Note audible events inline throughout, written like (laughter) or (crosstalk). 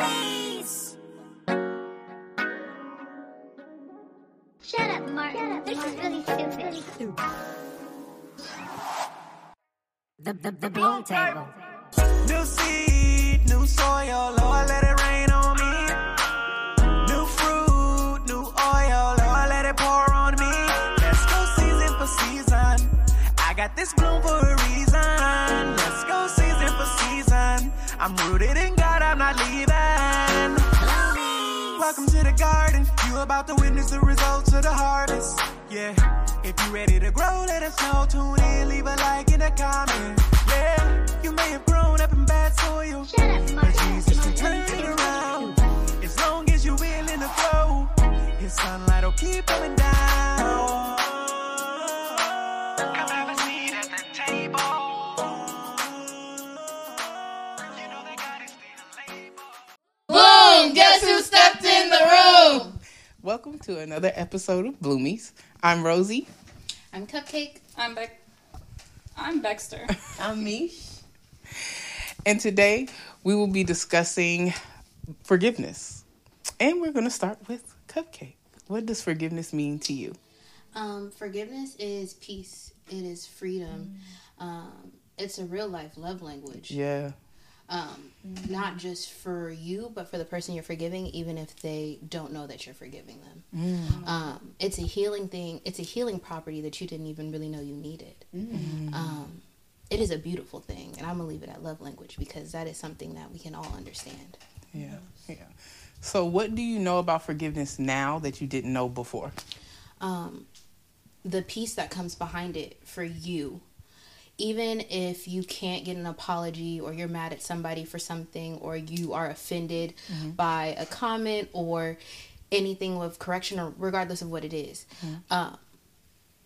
Bloomies. Shut up, Mark. Shut up, this is really stupid. The, the, the bloom table. New seed, new soil, Lord, let it rain on me. New fruit, new oil, Lord, let it pour on me. Let's go season for season. I got this bloom for a reason. Let's go season for season. I'm rooted in Welcome to the garden. You about to witness the results of the harvest. Yeah. If you ready to grow, let us know. Tune in, leave a like in the comment. Yeah. You may have grown up in bad soil. Shut up, Mark. But Jesus can turn it around. As long as you're willing to grow, His sunlight will keep coming down. Welcome to another episode of Bloomies. I'm Rosie. I'm Cupcake. I'm Beck. I'm Baxter. (laughs) I'm Mish. And today we will be discussing forgiveness. And we're going to start with Cupcake. What does forgiveness mean to you? Um, forgiveness is peace. It is freedom. Um, it's a real life love language. Yeah. Um, not just for you, but for the person you're forgiving, even if they don't know that you're forgiving them. Um, it's a healing thing. It's a healing property that you didn't even really know you needed. Um, it is a beautiful thing, and I'm gonna leave it at love language because that is something that we can all understand. Yeah. Yeah. So, what do you know about forgiveness now that you didn't know before? um, the peace that comes behind it for you. Even if you can't get an apology or you're mad at somebody for something or you are offended by a comment or anything with correction or regardless of what it is, uh,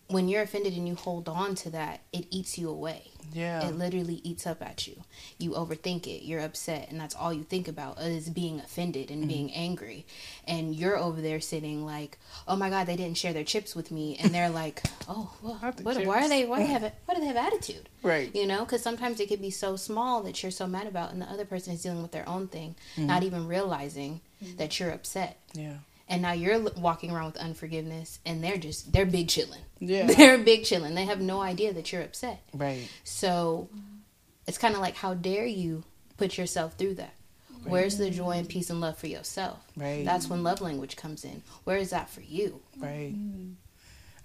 when you're offended and you hold on to that, it eats you away. Yeah. It literally eats up at you. You overthink it. You're upset, and that's all you think about uh, is being offended and mm-hmm. being angry. And you're over there sitting like, "Oh my God, they didn't share their chips with me," and they're (laughs) like, "Oh, well, the what, why are they? Why have it? Why do they have attitude?" Right. You know, because sometimes it could be so small that you're so mad about, and the other person is dealing with their own thing, mm-hmm. not even realizing mm-hmm. that you're upset. Yeah. And now you're walking around with unforgiveness, and they're just they're big chilling. Yeah. (laughs) They're big chilling. They have no idea that you're upset. Right. So it's kind of like, how dare you put yourself through that? Where's the joy and peace and love for yourself? Right. That's when love language comes in. Where is that for you? Right. Mm.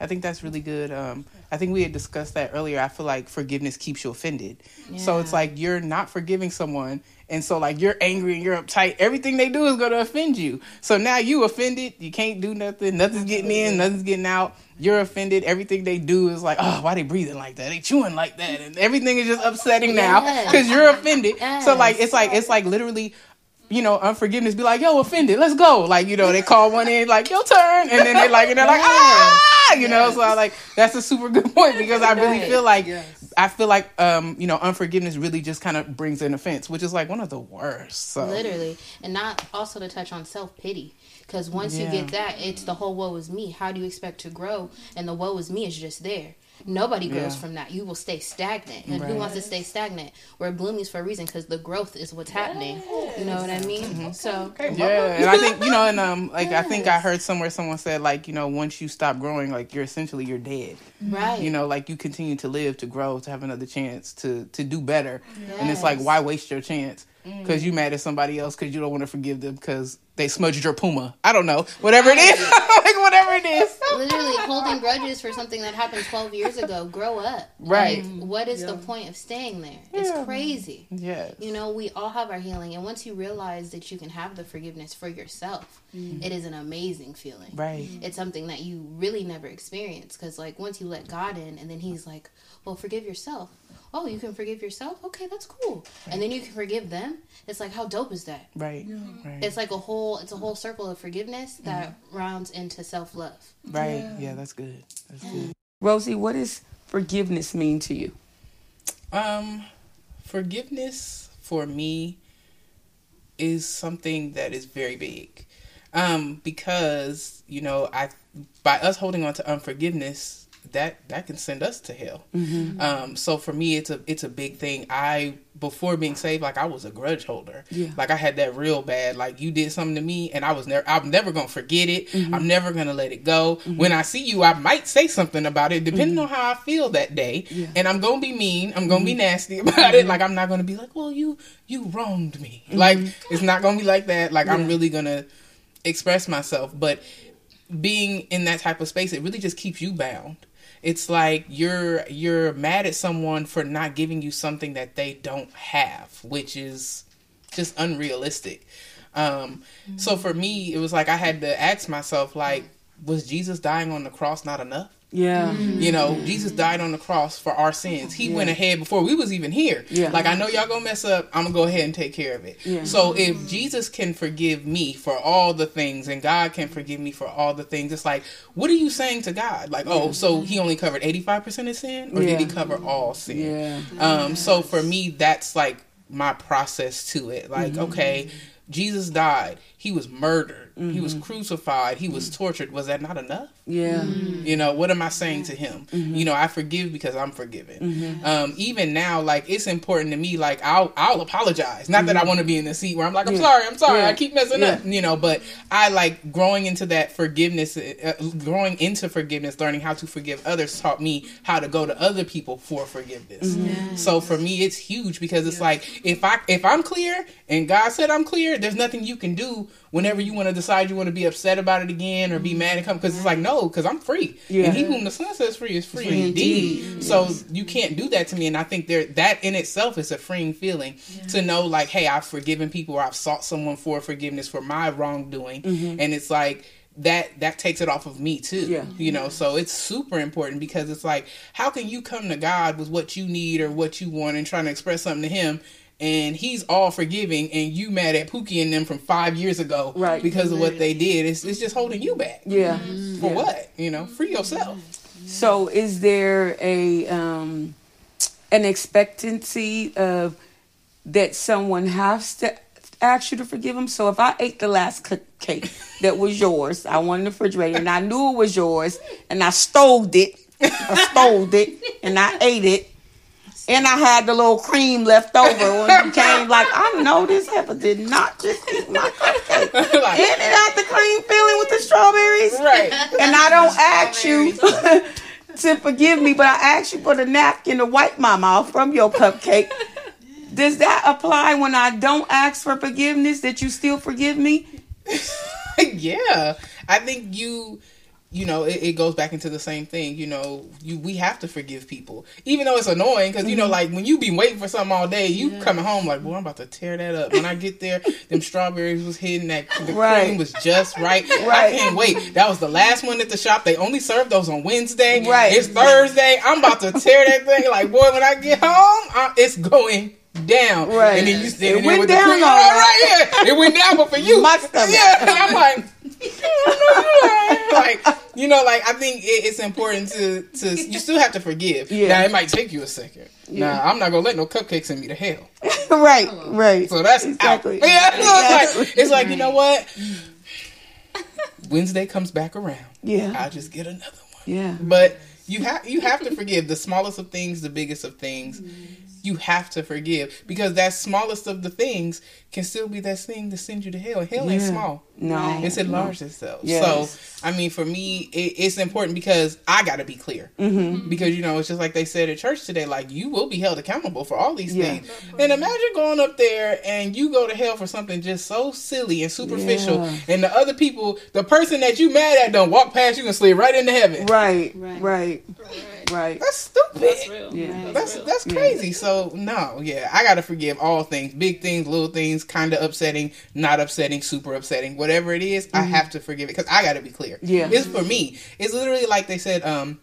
I think that's really good. Um, I think we had discussed that earlier. I feel like forgiveness keeps you offended. So it's like you're not forgiving someone, and so like you're angry and you're uptight. Everything they do is going to offend you. So now you offended. You can't do nothing. Nothing's getting in. Nothing's getting out. You're offended. Everything they do is like, oh, why they breathing like that? They chewing like that, and everything is just upsetting now Yes. because you're offended. So like it's like it's like literally you know, unforgiveness be like, yo, offended, let's go. Like, you know, they call one in, like, your turn. And then they like, and they're like, ah, you know, so I like, that's a super good point because I really Right. feel like, I feel like, um, you know, unforgiveness really just kind of brings an offense, which is like one of the worst. So, Literally. And not also to touch on self pity. Because once you get that, it's the whole woe is me. How do you expect to grow? And the woe is me is just there. Nobody grows Yeah. from that. You will stay stagnant. And who wants to stay stagnant? We're bloomies for a reason because the growth is what's happening. You know what I mean? So, yeah. And I think, you know, and, um, like, I think I heard somewhere someone said, like, you know, once you stop growing, like, you're essentially, you're dead. right. you know like you continue to live to grow to have another chance to to do better and it's like why waste your chance because you mad at somebody else because you don't want to forgive them because they smudged your puma. I don't know. Whatever it is. (laughs) Like whatever it is. Literally holding grudges for something that happened 12 years ago. Grow up. Right. like, what is the point of staying there? It's crazy. Yes. You know we all have our healing. And once you realize that you can have the forgiveness for yourself mm. it is an amazing feeling. Right. Mm. It's something that you really never experience because like once you let god in and then he's like well forgive yourself. Oh you can forgive yourself? Okay that's cool. And then you can forgive them. It's like how dope is that? Right. Right. It's like a whole it's a whole circle of forgiveness that rounds into self-love. Right. Yeah. That's good. That's good. Rosie, what does forgiveness mean to you? Um, forgiveness for me is something that is very big. Um, because, you know, I by us holding on to unforgiveness, that that can send us to hell. Mm-hmm. Um, so for me, it's a it's a big thing. I before being saved, like I was a grudge holder. Yeah. Like I had that real bad. Like you did something to me, and I was never. I'm never gonna forget it. Mm-hmm. I'm never gonna let it go. When I see you, I might say something about it, depending Mm-hmm. on how I feel that day. And I'm gonna be mean. I'm gonna be nasty about it. Like I'm not gonna be like, well, you you wronged me. Like it's not gonna be like that. Like I'm Mm-hmm. Really gonna express myself, but being in that type of space it really just keeps you bound it's like you're you're mad at someone for not giving you something that they don't have which is just unrealistic. Um so for me it was like i had to ask myself like was jesus dying on the cross not enough Yeah. you know, Jesus died on the cross for our sins. He went ahead before we was even here. Yeah. Like I know y'all gonna mess up. I'm gonna go ahead and take care of it. Yeah. So if Jesus can forgive me for all the things, and God can forgive me for all the things, it's like, what are you saying to God? Like, oh, so He only covered 85 percent of sin, or Yeah. did He cover all sin? Yeah. Um, so for me, that's like my process to it. Like, Mm-hmm. okay, Jesus died. He was murdered. He was Mm-hmm. crucified. He was tortured. Was that not enough? Yeah. You know, what am I saying to him? Mm-hmm. You know, I forgive because I'm forgiven. Um, even now, like it's important to me. Like I'll I'll apologize. Not that I want to be in the seat where I'm like, I'm Mm-hmm. Yeah. sorry, I'm sorry, Yeah. I keep messing up. You know, but I like growing into that forgiveness, uh, growing into forgiveness, learning how to forgive others taught me how to go to other people for forgiveness. Mm-hmm. So for me, it's huge because it's like if I if I'm clear and God said I'm clear, there's nothing you can do whenever you want to decide you want to be upset about it again or be mm-hmm. mad and come because it's like no because I'm free Yeah. and he whom the son says free is free, Free indeed. indeed. So you can't do that to me and I think there that in itself is a freeing feeling to know like hey I've forgiven people or I've sought someone for forgiveness for my wrongdoing mm-hmm. and it's like that that takes it off of me too Yeah. you know so it's super important because it's like how can you come to god with what you need or what you want and trying to express something to him and he's all forgiving and you mad at pookie and them from five years ago Right. because of what they did it's, it's just holding you back Yeah. for Yeah. what you know free yourself So, is there a um, an expectancy of that someone has to ask you to forgive them? So, if I ate the last cupcake that was yours, I went in the refrigerator and I knew it was yours, and I stole it, I stole it, and I ate it. And I had the little cream left over when you (laughs) came. Like I know this heifer did not just eat my cupcake. (laughs) Like- and it had the cream filling with the strawberries right and I don't (laughs) ask you to forgive me, but I ask you for the napkin to wipe my mouth from your cupcake. Does that apply when I don't ask for forgiveness that you still forgive me? yeah i think you you know it, it goes back into the same thing you know you we have to forgive people. Even though it's annoying because you know Mm-hmm. like when you be waiting for something all day you coming home like boy i'm about to tear that up. When i get there them strawberries was hidden that the Right. cream was just right. I can't wait. That was the last one at the shop. They only serve those on wednesday. Right. it's thursday. I'm about to tear that thing. Like boy when i get home I, it's going down. Right. and then you standing It there went with down the cream all right, right. right, yeah. It went down but for (laughs) you. My stomach. yeah. And i'm like like you know, like I think it, it's important to to you still have to forgive. Yeah. Now it might take you a second. Nah, I'm not gonna let no cupcakes send me to hell. (laughs) right, right. So that's Exactly. out. (laughs) Yeah, so it's Exactly. like it's like you know what? (laughs) Wednesday comes back around. Yeah. I just get another one. Yeah. But you have you have to forgive the smallest of things, the biggest of things. Mm-hmm. You have to forgive because that smallest of the things can still be that thing to send you to hell. Hell ain't small. No. It's enlarged itself. Yes. So, I mean, for me, it, it's important because I got to be clear. Mm-hmm. Because, you know, it's just like they said at church today, like, you will be held accountable for all these Yeah. things. And imagine going up there and you go to hell for something just so silly and superficial. Yeah. And the other people, the person that you mad at, don't walk past you and slid right into heaven. Right, right, right. That's stupid. That's real. Yeah. That's real. that's crazy. So no, yeah, I gotta forgive all things, big things, little things, kind of upsetting, not upsetting, super upsetting, whatever it is. I have to forgive it because I gotta be clear. Mm-hmm. Yeah. it's for me. It's literally like they said. Um,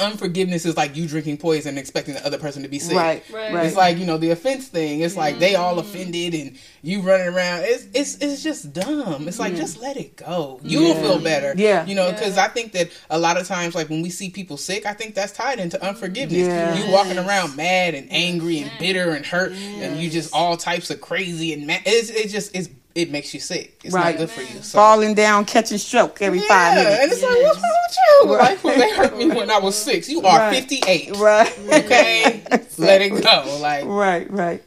unforgiveness is like you drinking poison and expecting the other person to be sick. Right, Right. right. It's like you know the offense thing. It's like they all offended and you running around. It's it's it's just dumb. It's like just let it go. You'll Yeah. feel better. Yeah. You know, because I think that a lot of times, like when we see people sick, I think that's tied into unforgiveness. Yeah. You walking around mad and angry and bitter and hurt, and you just all types of crazy and mad. It's it just it's it makes you sick. It's Right. not good for you. So. Falling down, catching stroke every five Yeah, minutes. and it's like, what's wrong with you? Like, well, they hurt me when I was (laughs) six. You are Right. 58. Right. (laughs) Okay? Let it go. Like, Right, right.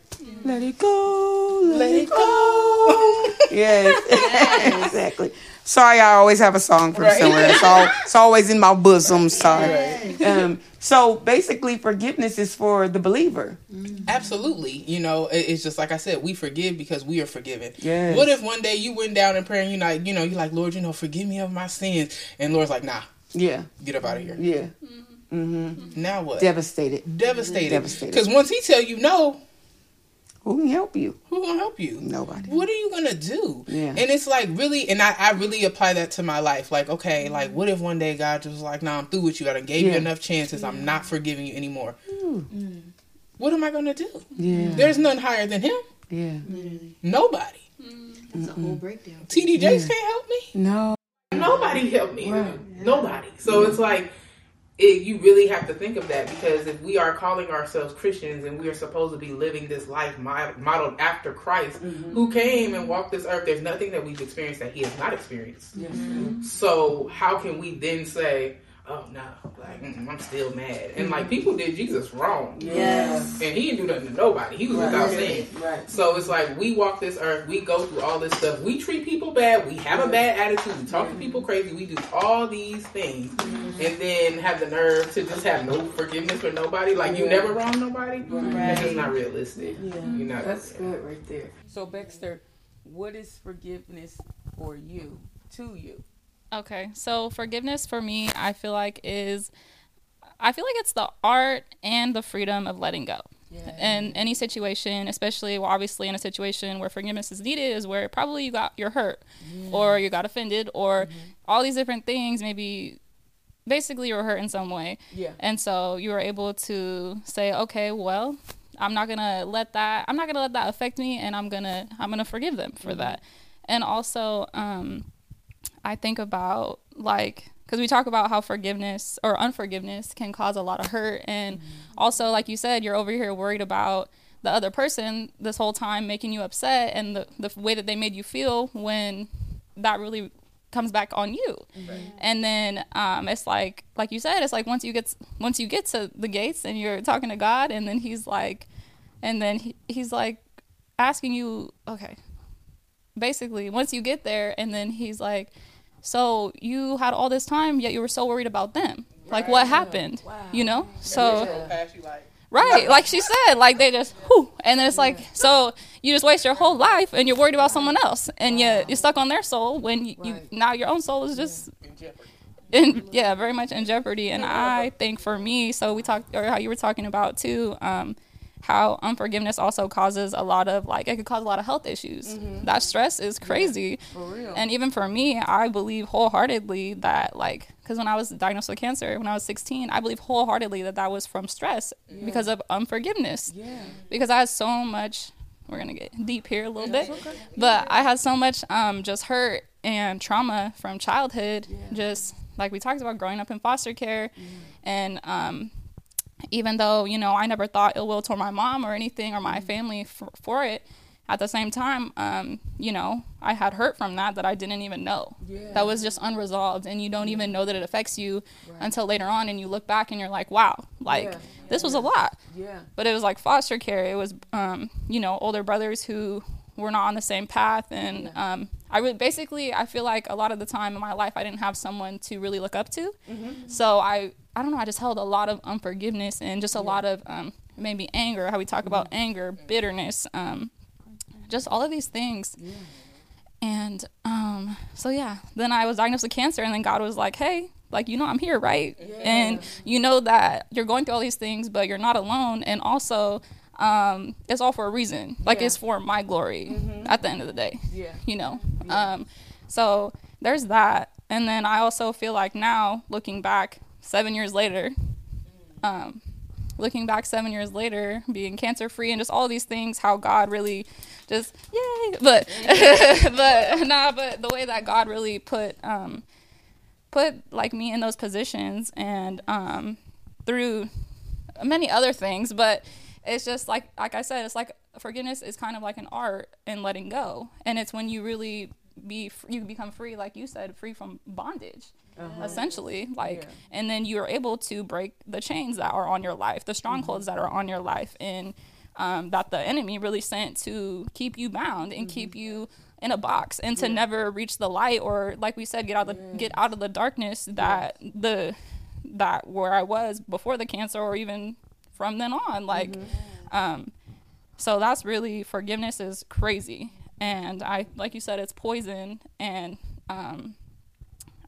Let it go. Let, let it go. go. (laughs) Yes, exactly. Sorry, I always have a song from Right. somewhere. It's, all, it's always in my bosom. Sorry. Um, so basically, forgiveness is for the believer. Absolutely. You know, it's just like I said, we forgive because we are forgiven. Yes. What if one day you went down in prayer and you're like, you know, you're like, Lord, you know, forgive me of my sins. And Lord's like, nah, Yeah, get up out of here. yeah. Mm-hmm. Now what? Devastated. Devastated. Devastated. Because once he tell you no, Who can help you? who gonna help you? Nobody. What are you gonna do? Yeah. And it's like really, and I, I really apply that to my life. Like, okay, like what if one day God just was like, nah, I'm through with you. I done gave Yeah. you enough chances. I'm not forgiving you anymore. Mm. What am I gonna do? Yeah, There's none higher than him. yeah. Literally. Nobody. Mm. It's a whole breakdown. TD Jakes can't help me. No. Nobody helped me. Nobody. So it's like it, you really have to think of that because if we are calling ourselves Christians and we are supposed to be living this life mo- modeled after Christ, mm-hmm. who came and walked this earth, there's nothing that we've experienced that He has not experienced. So how can we then say, "Oh no, like mm, I'm still mad"? And like people did Jesus wrong, Yes. and He didn't do nothing to nobody. He was without sin. Right. So it's like we walk this earth, we go through all this stuff. We treat people bad, we have a bad attitude, we talk to people crazy, we do all these things, and then have the nerve to just have no forgiveness for nobody. Like you never wrong nobody. That's just not realistic. Yeah. You're not. good right there. So Baxter, what is forgiveness for you? To you? Okay, so forgiveness for me, I feel like is, I feel like it's the art and the freedom of letting go. Yeah. In any situation, especially well, obviously in a situation where forgiveness is needed, is where probably you got you're hurt, or you got offended, or all these different things. Maybe, basically, you were hurt in some way, Yeah. and so you were able to say, okay, well, I'm not gonna let that. I'm not gonna let that affect me, and I'm gonna I'm gonna forgive them for that. And also, um, I think about like because we talk about how forgiveness or unforgiveness can cause a lot of hurt, and also like you said, you're over here worried about the other person this whole time making you upset and the the way that they made you feel when that really comes back on you. And then um, it's like like you said it's like once you get once you get to the gates and you're talking to god and then he's like and then he, he's like asking you okay basically once you get there and then he's like so you had all this time yet you were so worried about them. Like what happened? You know? So Pass you like. Right, like she said, like they just, whew, and then it's like, so you just waste your whole life and you're worried about someone else, and you you're stuck on their soul when you, you now your own soul is just in jeopardy. in yeah very much in jeopardy. And I think for me, so we talked or how you were talking about too, um, how unforgiveness also causes a lot of like it could cause a lot of health issues. That stress is crazy, and even for me, I believe wholeheartedly that like because when I was diagnosed with cancer when I was 16, I believe wholeheartedly that that was from stress because of unforgiveness. Yeah. Because I had so much. We're gonna get deep here a little bit, but I had so much um, just hurt and trauma from childhood. Just like we talked about, growing up in foster care, and um, even though you know I never thought ill will toward my mom or anything or my family for, for it, at the same time, um, you know, I had hurt from that that I didn't even know. That was just unresolved, and you don't even know that it affects you until later on, and you look back and you're like, wow, like Yeah. this was a lot. Yeah. But it was like foster care. It was, um, you know, older brothers who were not on the same path, and um, I would basically, I feel like a lot of the time in my life, I didn't have someone to really look up to. So I, I don't know, I just held a lot of unforgiveness and just a lot of um, maybe anger. How we talk about anger, bitterness, um, just all of these things. And um, so yeah, then I was diagnosed with cancer, and then God was like, "Hey, like you know, I'm here, right? And you know that you're going through all these things, but you're not alone. And also, um, it's all for a reason. Like it's for my glory at the end of the day. Yeah. You know. Um, so there's that, and then I also feel like now, looking back, seven years later, um, looking back seven years later, being cancer free and just all these things, how God really just yay, but (laughs) but nah, but the way that God really put um put like me in those positions and um through many other things, but it's just like like I said, it's like forgiveness is kind of like an art and letting go, and it's when you really be you become free, like you said, free from bondage, essentially. Like, and then you are able to break the chains that are on your life, the strongholds that are on your life, and um, that the enemy really sent to keep you bound and keep you in a box and to never reach the light or like we said get out of the get out of the darkness that the that where I was before the cancer or even from then on like um so that's really forgiveness is crazy. And I like you said it's poison. And um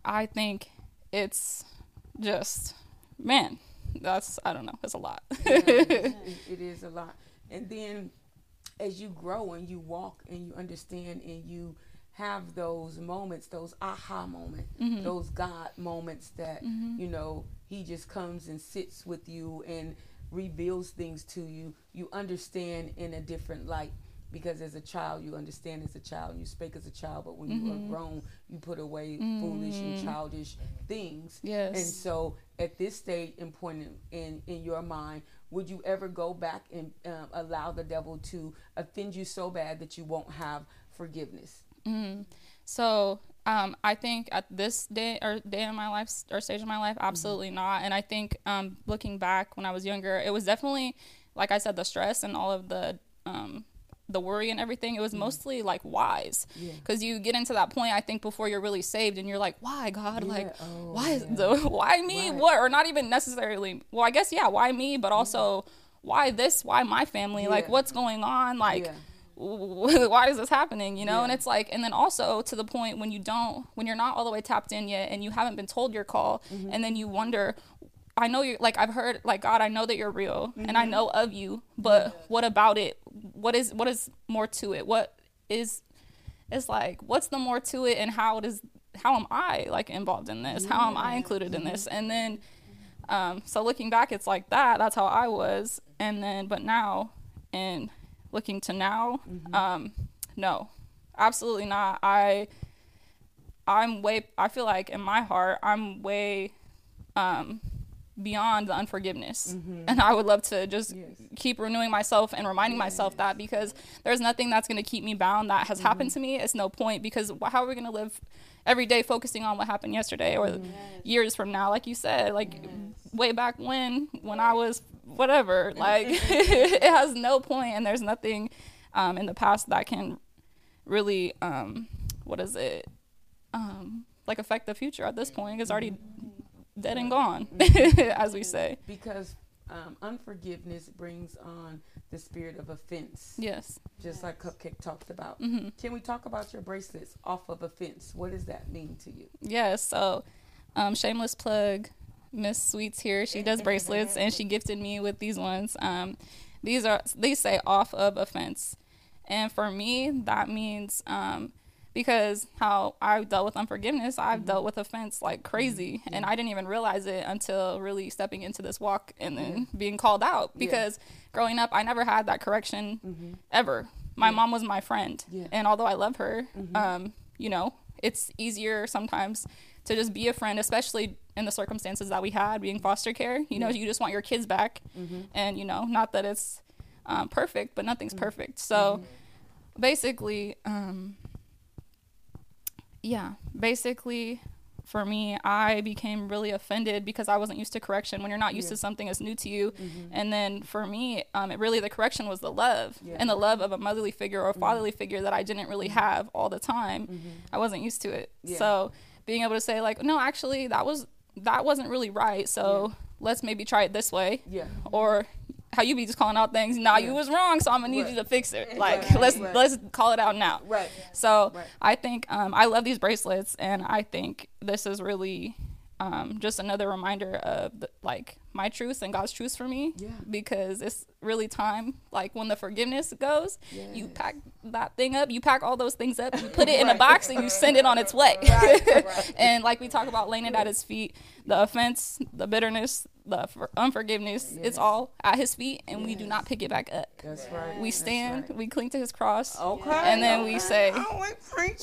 I think it's just man that's I don't know it's a lot. It, (laughs) it is a lot. And then as you grow and you walk and you understand and you have those moments, those aha moments, those God moments that, you know, He just comes and sits with you and reveals things to you, you understand in a different light. Because as a child, you understand as a child, and you speak as a child, but when you are grown, you put away foolish and childish things. Yes. And so, at this stage and point in, in, your mind, would you ever go back and um, allow the devil to offend you so bad that you won't have forgiveness? Hmm. So um, I think at this day or day in my life or stage of my life, absolutely not. And I think um, looking back when I was younger, it was definitely, like I said, the stress and all of the um, the worry and everything. It was mostly like whys, because you get into that point. I think before you're really saved, and you're like, why God? Like, Oh, why is the (laughs) why me? What or not even necessarily. Well, I guess yeah, why me? But also. Why this? Why my family? Like, what's going on? Like, Yeah. (laughs) why is this happening you know? And it's like and then also to the point when you don't when you're not all the way tapped in yet and you haven't been told your call Mm-hmm. and then you wonder i know you're like i've heard like god i know that you're real and Mm-hmm. i know of you but what about it? What is what is more to it? What is it's like what's the more to it and how does how am i like involved in this? How am i included in this? And then um so looking back it's like that that's how i was. And then but now and looking to now um no absolutely not. I i'm way i feel like in my heart i'm way um beyond the unforgiveness. And i would love to just keep renewing myself and reminding myself that because there's nothing that's going to keep me bound that has happened to me. It's no point because how are we going to live every day focusing on what happened yesterday or years from now? Like you said like way back when when i was whatever (laughs) like (laughs) it has no point and there's nothing um, in the past that can really um, what is it um, like affect the future at this point it's already dead and gone (laughs) as we say Because um, unforgiveness brings on the spirit of offense, yes just like Cupcake talked about. Mm-hmm. Can we talk about your bracelets off of offense? What does that mean to you? Yes. So, um, shameless plug. Miss Sweets here. She does bracelets, and she gifted me with these ones. Um, these are these say off of offense, and for me that means um, because how I've dealt with unforgiveness, I've dealt with offense like crazy, and I didn't even realize it until really stepping into this walk and then being called out. Because growing up, I never had that correction ever. My mom was my friend, Yeah. and although I love her, um, you know, it's easier sometimes to just be a friend, especially in the circumstances that we had being foster care. You know, you just want your kids back, mm-hmm. and you know, not that it's um, perfect, but nothing's mm-hmm. perfect. So mm-hmm. basically, um, yeah, basically. For me, I became really offended because I wasn't used to correction. When you're not used to something that's new to you, and then for me, um, it really the correction was the love and the love of a motherly figure or a fatherly figure that I didn't really have all the time. I wasn't used to it. Yeah. So being able to say like, no, actually, that was that wasn't really right. So let's maybe try it this way. Yeah. Or how you be just calling out things. Nah, you was wrong, so I'm gonna need Right. you to fix it. Like Right, let's right. let's call it out now. Right. So. I think um, I love these bracelets, and I think this is really um, just another reminder of the, like my truth and God's truth for me. Yeah. Because it's really time. Like when the forgiveness goes, you pack that thing up. You pack all those things up. You put it in a box and you send it on its way. (laughs) and like we talk about laying it at His feet, the offense, the bitterness, the for- unforgiveness, it's all at His feet, and we do not pick it back up. That's right. We stand, we cling to His cross, Okay. and then we say,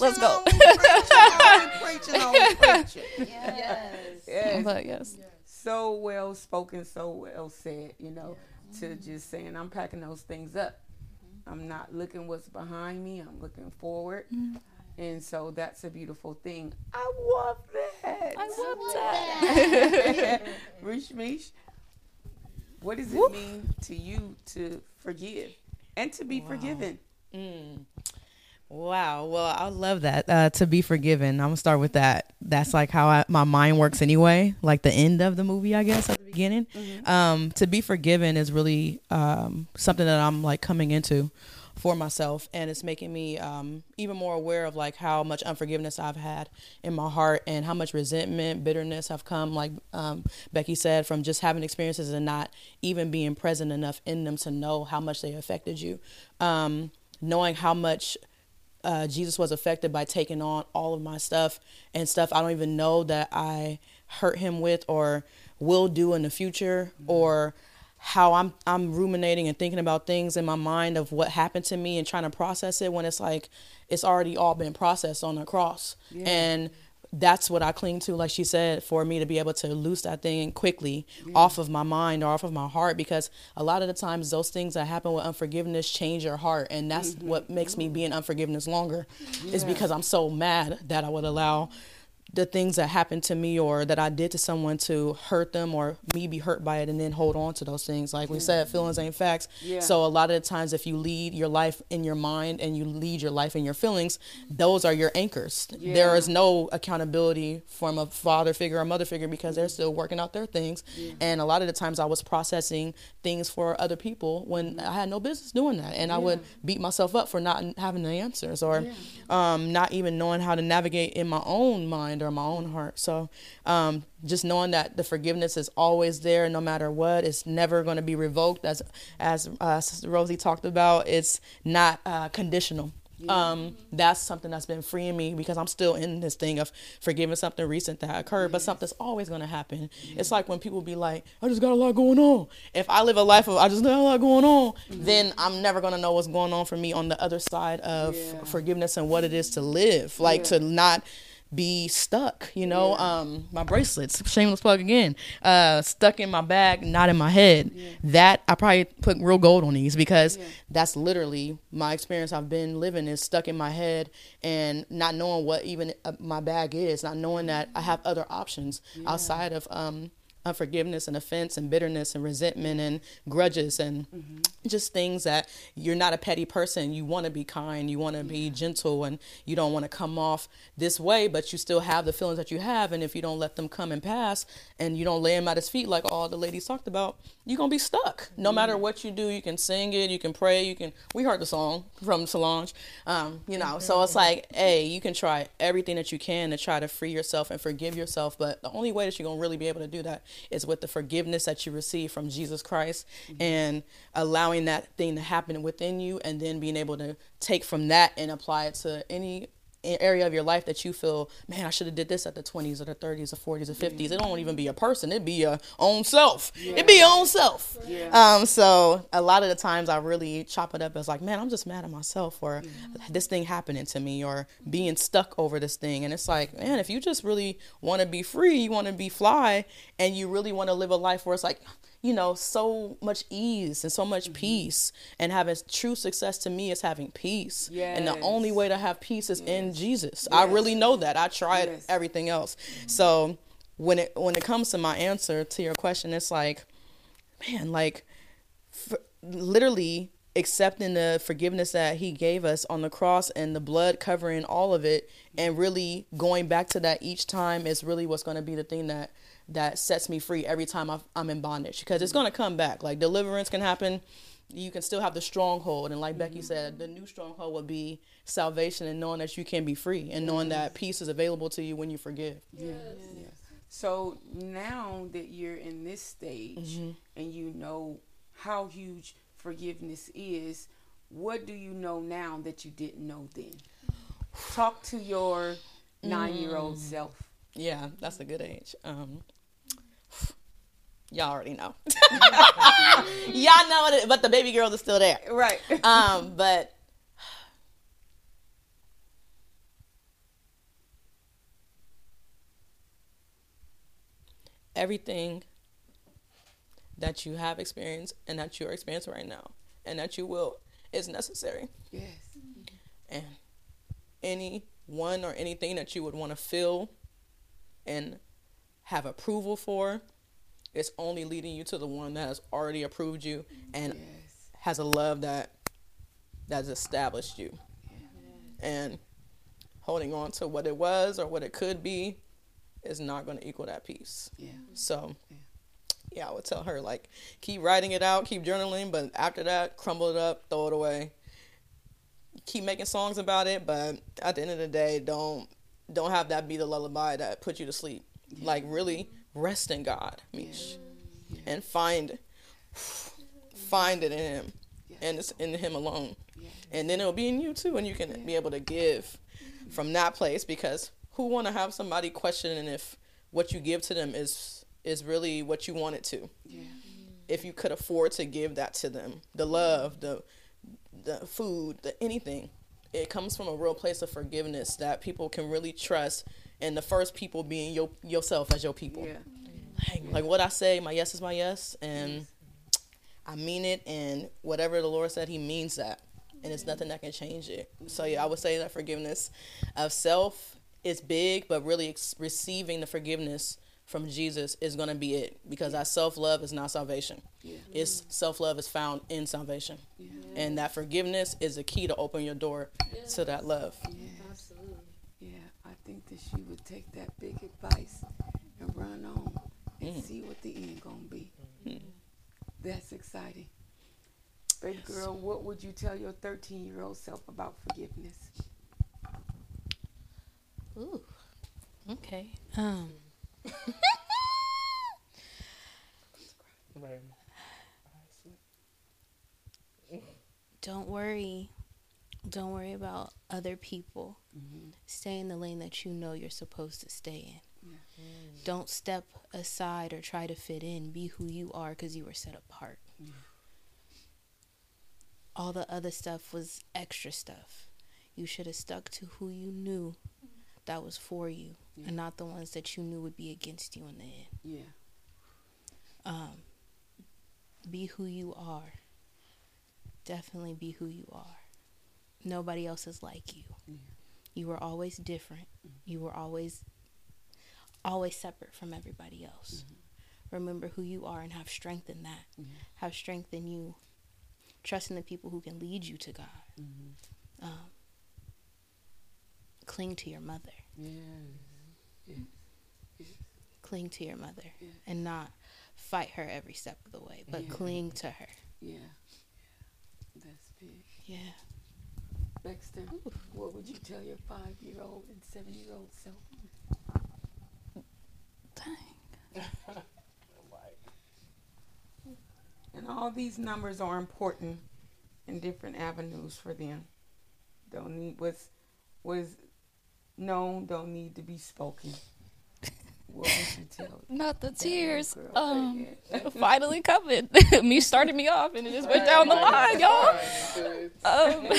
Let's go. (laughs) Yes. but yes. So well spoken, so well said. You know, to mm-hmm. just saying I'm packing those things up. Mm-hmm. I'm not looking what's behind me. I'm looking forward. Mm-hmm. And so that's a beautiful thing. I love that. I love that. (laughs) Rish Mish, what does it mean to you to forgive and to be forgiven? Mm. Wow. Well, I love that. Uh, to be forgiven. I'm gonna start with that. That's like how I, my mind works anyway. Like the end of the movie, I guess, at the beginning. Um, to be forgiven is really um, something that I'm like coming into for myself, and it's making me um, even more aware of like how much unforgiveness I've had in my heart, and how much resentment, bitterness have come. Like um, Becky said, from just having experiences and not even being present enough in them to know how much they affected you. Um, knowing how much uh, Jesus was affected by taking on all of my stuff and stuff I don't even know that I hurt him with or will do in the future or how I'm I'm ruminating and thinking about things in my mind of what happened to me and trying to process it when it's like it's already all been processed on the cross. And that's what I cling to like she said for me to be able to loose that thing quickly off of my mind or off of my heart because a lot of the times those things that happen with unforgiveness change your heart and that's mm-hmm. what makes me be in unforgiveness longer is because I'm so mad that I would allow the things that happened to me or that I did to someone to hurt them or me be hurt by it and then hold on to those things. Like we said, feelings ain't facts. Yeah. So a lot of the times if you lead your life in your mind and you lead your life in your feelings, those are your anchors. There is no accountability from a father figure or mother figure because they're still working out their things. And a lot of the times I was processing things for other people when I had no business doing that. And I would beat myself up for not having the answers or um, not even knowing how to navigate in my own mind or my own heart. So um, just knowing that the forgiveness is always there no matter what, it's never going to be revoked. As as uh, Sister Rosie talked about, it's not uh, conditional. Um, that's something that's been freeing me because I'm still in this thing of forgiving something recent that occurred, but something's always gonna happen. It's like when people be like, "I just got a lot going on." If I live a life of I just got a lot going on, then I'm never gonna know what's going on for me on the other side of forgiveness and what it is to live, like to not be stuck you know um my bracelets shameless plug again uh stuck in my bag not in my head. That i probably put real gold on these because that's literally my experience i've been living is stuck in my head and not knowing what even uh, my bag is not knowing that i have other options outside of um unforgiveness and offense and bitterness and resentment and grudges and just things that you're not a petty person. You want to be kind, you want to be gentle, and you don't want to come off this way, but you still have the feelings that you have. And if you don't let them come and pass and you don't lay them at his feet, like all the ladies talked about, you're going to be stuck. No matter what you do, you can sing it, you can pray, you can. We heard the song from Solange, um, you know, so it's like, hey, you can try everything that you can to try to free yourself and forgive yourself. But the only way that you're going to really be able to do that is with the forgiveness that you receive from Jesus Christ and allowing that thing to happen within you and then being able to take from that and apply it to any area of your life that you feel, man, I should have did this at the 20s or the 30s or 40s or 50s. It don't even be a person. It'd be your own self. It'd be your own self. Um, so a lot of the times I really chop it up as like, man, I'm just mad at myself for this thing happening to me or being stuck over this thing. And it's like, man, if you just really want to be free, you want to be fly, and you really want to live a life where it's like, you know, so much ease and so much mm-hmm. peace. And having true success to me is having peace. And the only way to have peace is in Jesus. I really know that. I tried Yes. everything else. Mm-hmm. So when it when it comes to my answer to your question, it's like, man, like f- literally accepting the forgiveness that he gave us on the cross and the blood covering all of it and really going back to that each time is really what's going to be the thing that that sets me free every time I've, i'm in bondage because it's going to come back. Like deliverance can happen. You can still have the stronghold. And like becky mm-hmm. said the new stronghold would be salvation and knowing that you can be free and knowing mm-hmm. that peace is available to you when you forgive. Yes. So now that you're in this stage mm-hmm. and you know how huge forgiveness is, what do you know now that you didn't know then? Talk to your nine year old mm. self. Yeah, that's a good age. Um, y'all already know. (laughs) y'all know it, but the baby girl is still there. Right. Um, but everything that you have experienced and that you're experiencing right now and that you will is necessary. Yes. And any one or anything that you would want to feel and have approval for, it's only leading you to the one that has already approved you and Yes. has a love that that's established you. And holding on to what it was or what it could be is not going to equal that peace. Yeah. So, yeah, I would tell her like keep writing it out, keep journaling, but after that, crumble it up, throw it away. Keep making songs about it, but at the end of the day, don't don't have that be the lullaby that puts you to sleep. Like really rest in God, Mish, and find find it in Him, and it's in Him alone, and then it'll be in you too, and you can be able to give from that place because who want to have somebody questioning if what you give to them is is really what you want it to? If you could afford to give that to them. The love the the food the anything it comes from a real place of forgiveness that people can really trust and the first people being your yourself as your people. Yeah. like, like what i say my yes is my yes and i mean it and whatever the lord said he means that. And it's nothing that can change it. So yeah i would say that forgiveness of self is big but really ex- receiving the forgiveness from jesus is going to be it because that self-love is not salvation Yeah. it's self-love is found in salvation and that forgiveness is the key to open your door to that love Yeah, I think that she would take that big advice and run on and see what the end gonna be. That's exciting. Baby girl, what would you tell your 13 year old self about forgiveness? Ooh. Okay. Um. (laughs) Don't worry. Don't worry about other people. Mm-hmm. Stay in the lane that you know you're supposed to stay in. Don't step aside or try to fit in. Be who you are because you were set apart. All the other stuff was extra stuff. You should have stuck to who you knew that was for you and not the ones that you knew would be against you in the end. Yeah. Um, be who you are. Definitely be who you are. Nobody else is like you. You were always different. You were always always separate from everybody else. Remember who you are and have strength in that. Have strength in you. Trust in the people who can lead you to God. Um, cling to your mother. Yeah. Cling to your mother and not fight her every step of the way, but cling to her. Yeah. That's big. Yeah. Dexter, what would you tell your five year old and seven year old self? Dang. (laughs) And all these numbers are important in different avenues for them. Don't need what's was known, don't need to be spoken. What would you tell? (laughs) Not the tears. Um, (laughs) finally coming. (laughs) me started me off, and it just went down the line, y'all. Um, give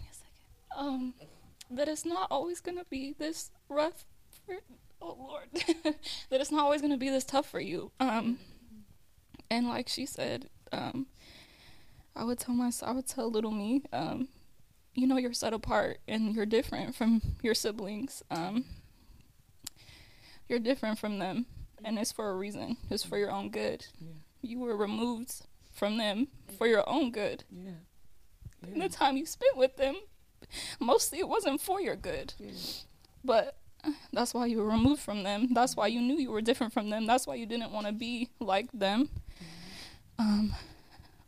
me a second. Um, that it's not always gonna be this rough. For, oh Lord, that it's not always gonna be this tough for you. Um, and like she said, um, I would tell my, I would tell little me, um, you know, you're set apart and you're different from your siblings. Um, you're different from them, and it's for a reason. It's for your own good. You were removed from them for your own good. Yeah. And the time you spent with them, mostly it wasn't for your good. But that's why you were removed from them. That's why you knew you were different from them. That's why you didn't want to be like them. Um,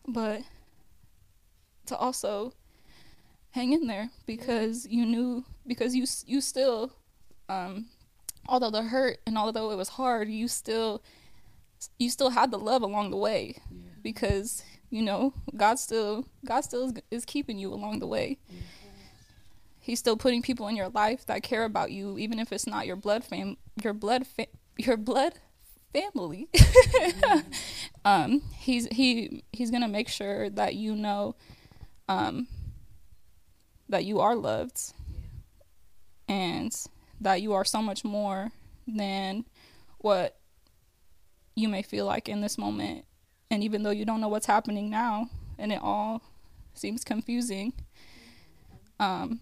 but to also hang in there because you knew because you you still um although the hurt and although it was hard you still you still had the love along the way because you know God still God still is, is keeping you along the way. He's still putting people in your life that care about you even if it's not your blood fam your blood fa- your blood family. (laughs) Um he's he he's gonna make sure that you know um that you are loved and that you are so much more than what you may feel like in this moment. And even though you don't know what's happening now and it all seems confusing, um,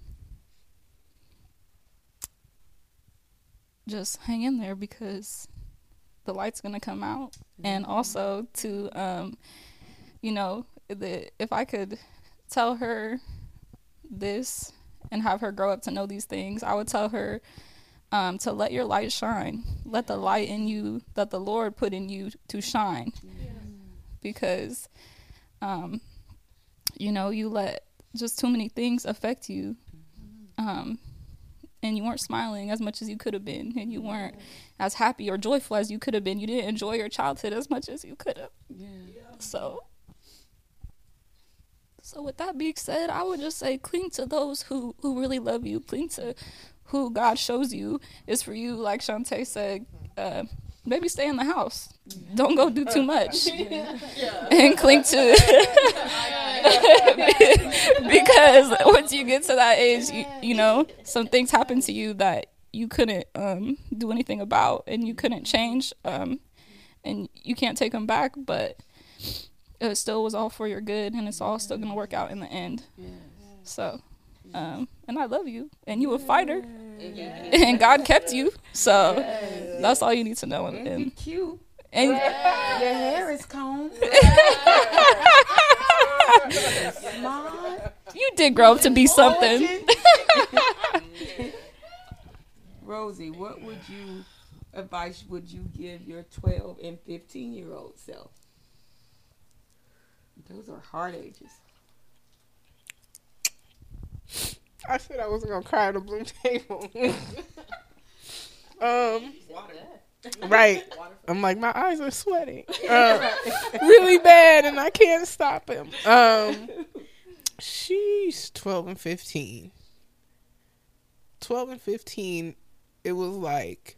just hang in there because the light's gonna come out. And also to, um, you know, the, if I could tell her this and have her grow up to know these things, I would tell her um, to let your light shine. Let the light in you that the Lord put in you to shine. Because, um, you know, you let just too many things affect you. Um, and you weren't smiling as much as you could have been. And you weren't as happy or joyful as you could have been. You didn't enjoy your childhood as much as you could have. Yeah. So, so with that being said, I would just say cling to those who who really love you. Cling to who God shows you is for you. Like Shantae said, uh, maybe stay in the house. Don't go do too much, (laughs) and cling to. (laughs) because once you get to that age, you, you know some things happen to you that you couldn't um, do anything about, and you couldn't change, um, and you can't take them back. But it still was all for your good, and it's all still gonna work out in the end. So, um, and I love you, and you a fighter, and God kept you. So that's all you need to know. And, And you cute. and Your hair is combed. (laughs) Smart. you did grow up to be something. (laughs) Rosie, what would you advice would you give your 12 and 15 year old self? Those are hard ages. I said I wasn't gonna cry at a Bloom table. (laughs) um, right. (laughs) I'm like my eyes are sweating, (laughs) um, really bad, and I can't stop him. Um, she's 12 and 15. 12 and 15. It was like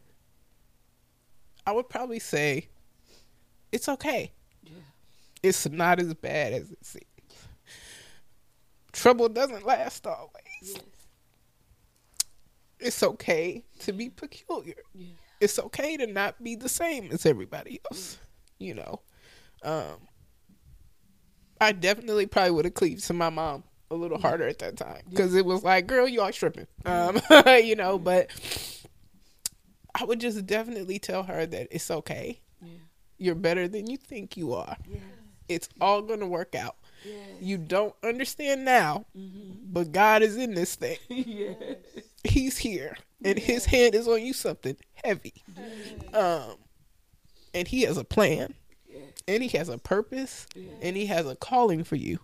I would probably say it's okay. It's not as bad as it seems. Trouble doesn't last always it's okay to be peculiar. It's okay to not be the same as everybody else. You know, um, I definitely probably would have cleaved to my mom a little harder at that time because it was like, girl, you are tripping. Um, (laughs) you know, but I would just definitely tell her that it's okay. You're better than you think you are. It's all gonna work out. You don't understand now, but God is in this thing. (laughs) He's here, and His hand is on you something heavy. Um, and He has a plan, and He has a purpose, and He has a calling for you.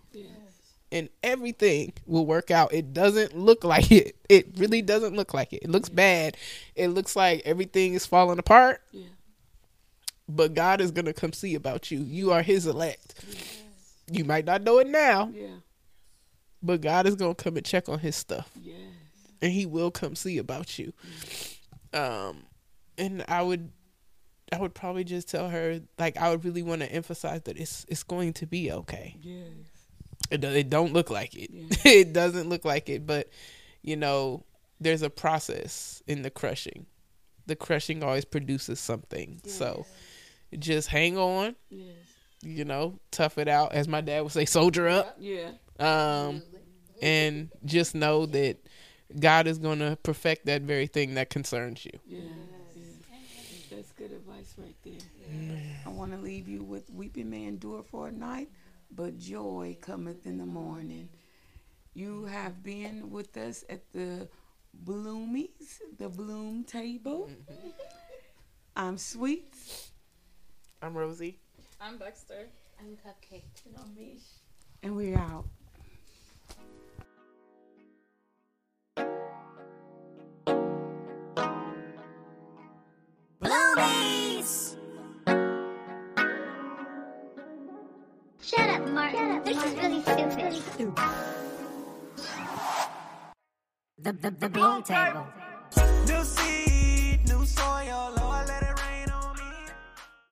And everything will work out. It doesn't look like it. It really doesn't look like it. It looks bad. It looks like everything is falling apart. But God is gonna come see about you. You are His elect. You might not know it now, Yeah. but God is gonna come and check on His stuff, and He will come see about you. Um, and I would, I would probably just tell her like I would really want to emphasize that it's it's going to be okay. It it don't look like it. (laughs) it doesn't look like it, but you know, there's a process in the crushing. The crushing always produces something. So just hang on. You know, tough it out, as my dad would say, soldier up. Yeah. Um, and just know that God is going to perfect that very thing that concerns you. Yeah. That's good advice right there. I want to leave you with weeping may endure for a night, but joy cometh in the morning. You have been with us at the Bloomies, the Bloom table. I'm Sweet. I'm Rosie. I'm Dexter. I'm Cupcake. And we're out. Bloomies! Shut up, Martin. This is really stupid. The, the, the Bloom Table. New season.